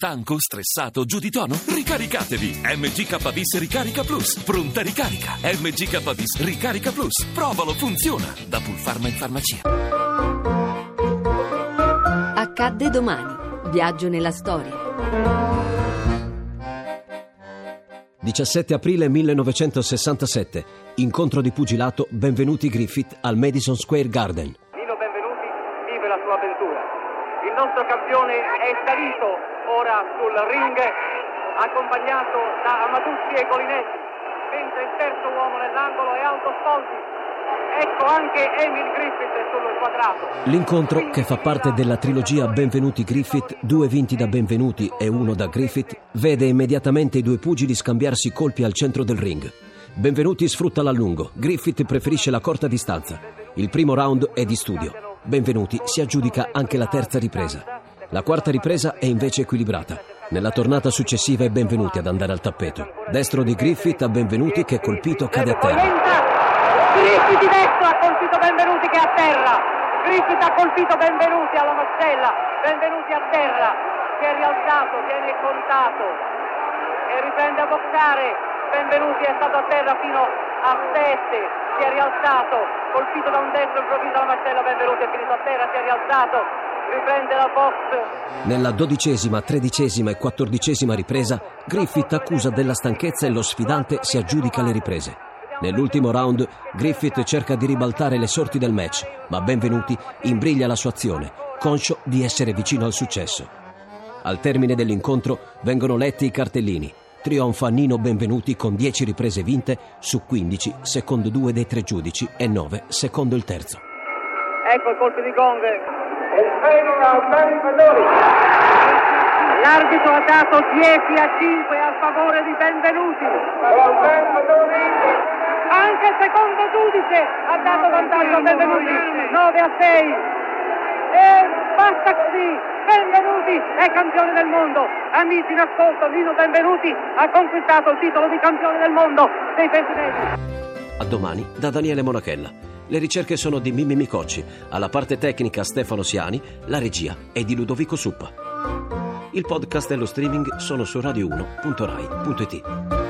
Stanco, stressato, giù di tono? Ricaricatevi! MGKBIS Ricarica Plus. Pronta ricarica. MGKBIS Ricarica Plus. Provalo, funziona. Da Pulpharma in farmacia. Accadde domani. Viaggio nella storia. 17 aprile 1967. Incontro di pugilato Benvenuti Griffith al Madison Square Garden. Nino Benvenuti vive la sua avventura. Il nostro campione è salito ora sul ring accompagnato da Amatucci e Colinetti mentre il terzo uomo nell'angolo è Aldo Spolti ecco anche Emil Griffith sul quadrato L'incontro, che fa parte della trilogia Benvenuti Griffith, due vinti da Benvenuti e uno da Griffith, vede immediatamente i due pugili scambiarsi colpi al centro del ring. Benvenuti sfrutta l'allungo, Griffith preferisce la corta distanza. Il primo round è di studio. Benvenuti si aggiudica anche la terza ripresa. La quarta ripresa è invece equilibrata. Nella tornata successiva è Benvenuti ad andare al tappeto. Destro di Griffith a Benvenuti che colpito cade a terra. Griffith di destro ha colpito Benvenuti che è a terra. Griffith ha colpito Benvenuti alla mascella. Benvenuti a terra. Si è rialzato, viene contato e riprende a boxare. Benvenuti è stato a terra fino a 7. Si è rialzato, colpito da un destro improvviso alla mascella. Benvenuti è finito a terra, si è rialzato riprende la box. Nella dodicesima, tredicesima e quattordicesima ripresa, Griffith accusa della stanchezza e lo sfidante si aggiudica le riprese. Nell'ultimo round, Griffith cerca di ribaltare le sorti del match, ma Benvenuti imbriglia la sua azione, conscio di essere vicino al successo. Al termine dell'incontro vengono letti i cartellini. Trionfa Nino Benvenuti con 10 riprese vinte su 15 secondo due dei tre giudici e 9 secondo il terzo. Ecco il colpo di gong L'arbitro ha dato 10 a 5 a favore di Benvenuti. Anche il secondo giudice ha dato vantaggio a Benvenuti, 9 a 6. E basta così, Benvenuti è campione del mondo. Amici in ascolto, Nino Benvenuti ha conquistato il titolo di campione del mondo dei pesi A domani da Daniele Monachella. Le ricerche sono di Mimmi Micocci, alla parte tecnica Stefano Siani, la regia è di Ludovico Suppa. Il podcast e lo streaming sono su radio1.rai.it.